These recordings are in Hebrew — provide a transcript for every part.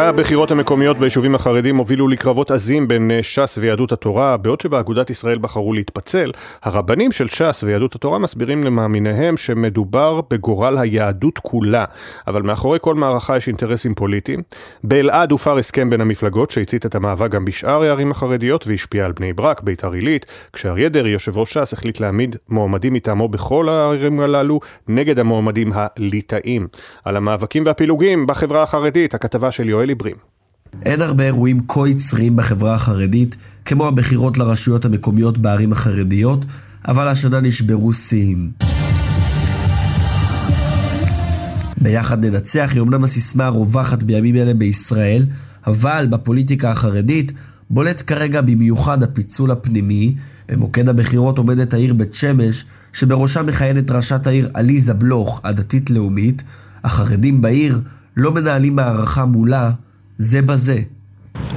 הבחירות המקומיות ביישובים החרדים הובילו לקרבות עזים בין ש"ס ויהדות התורה, בעוד שבאגודת ישראל בחרו להתפצל, הרבנים של ש"ס ויהדות התורה מסבירים למאמיניהם שמדובר בגורל היהדות כולה. אבל מאחורי כל מערכה יש אינטרסים פוליטיים. באלעד הופר הסכם בין המפלגות שהצית את המאבק גם בשאר הערים החרדיות והשפיע על בני ברק, ביתר עילית, כשאריה דרעי, יושב ראש ש"ס, החליט להעמיד מועמדים מטעמו בכל הערים הללו נגד המועמדים הליטאים. על המאבקים והפילוגים בחברה החרדית, הכתבה של יואל עיברים. אין הרבה אירועים כה יצריים בחברה החרדית כמו הבחירות לרשויות המקומיות בערים החרדיות, אבל השנה נשברו שיאים. ביחד ננצח היא אמנם הסיסמה הרווחת בימים אלה בישראל, אבל בפוליטיקה החרדית בולט כרגע במיוחד הפיצול הפנימי. במוקד הבחירות עומדת העיר בית שמש, שבראשה מכהנת ראשת העיר עליזה בלוך, הדתית-לאומית. החרדים בעיר לא מנהלים מערכה מולה זה בזה.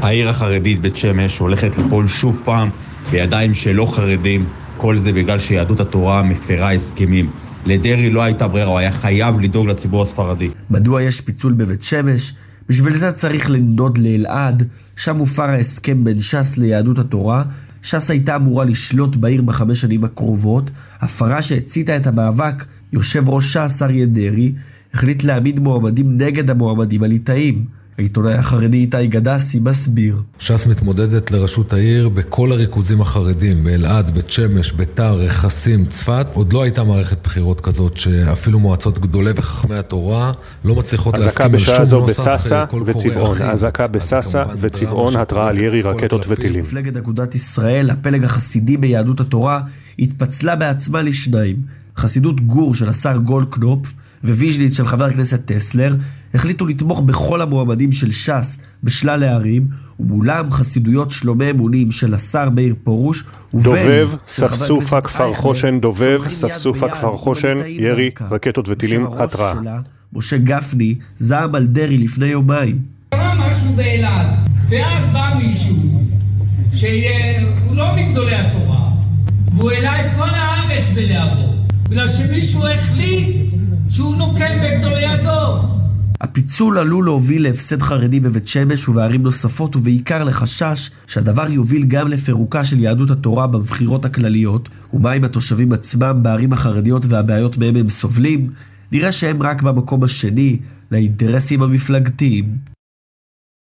העיר החרדית בית שמש הולכת ליפול שוב פעם בידיים של לא חרדים, כל זה בגלל שיהדות התורה מפרה הסכמים. לדרעי לא הייתה ברירה, הוא היה חייב לדאוג לציבור הספרדי. מדוע יש פיצול בבית שמש? בשביל זה צריך לנדוד לאלעד, שם הופר ההסכם בין ש"ס ליהדות התורה. ש"ס הייתה אמורה לשלוט בעיר בחמש שנים הקרובות, הפרה שהציתה את המאבק, יושב ראש ש"ס אריה דרעי, החליט להעמיד מועמדים נגד המועמדים הליטאים. העיתונאי החרדי איתי גדסי מסביר. ש"ס מתמודדת לראשות העיר בכל הריכוזים החרדים, באלעד, בית שמש, ביתר, רכסים, צפת. עוד לא הייתה מערכת בחירות כזאת שאפילו מועצות גדולי וחכמי התורה לא מצליחות להסכים על שום נוסח בססה וצבעון. אזעקה בססה וצבעון, התראה על ירי רקטות וטילים. מפלגת אגודת ישראל, הפלג החסידי ביהדות התורה, התפצלה בעצמה לשניים. חסידות גור של השר גולדקנופ וויז'ניץ של חבר הכנסת טסלר החליטו לתמוך בכל המועמדים של ש"ס בשלל הערים, ומולם חסידויות שלומי אמונים של השר מאיר פרוש דובב, ספסופה כפר חושן, דובב, ספסופה כפר חושן, ירי, רקטות וטילים, התראה. משה גפני זעם על דרעי לפני יומיים. קרה משהו באלעד, ואז בא מישהו שהוא לא מגדולי התורה, והוא העלה את כל הארץ בלהבות, בגלל שמישהו החליט שהוא נוקם בגדולי הדור. הפיצול עלול להוביל להפסד חרדי בבית שמש ובערים נוספות ובעיקר לחשש שהדבר יוביל גם לפירוקה של יהדות התורה בבחירות הכלליות ומה עם התושבים עצמם בערים החרדיות והבעיות מהם הם סובלים נראה שהם רק במקום השני לאינטרסים המפלגתיים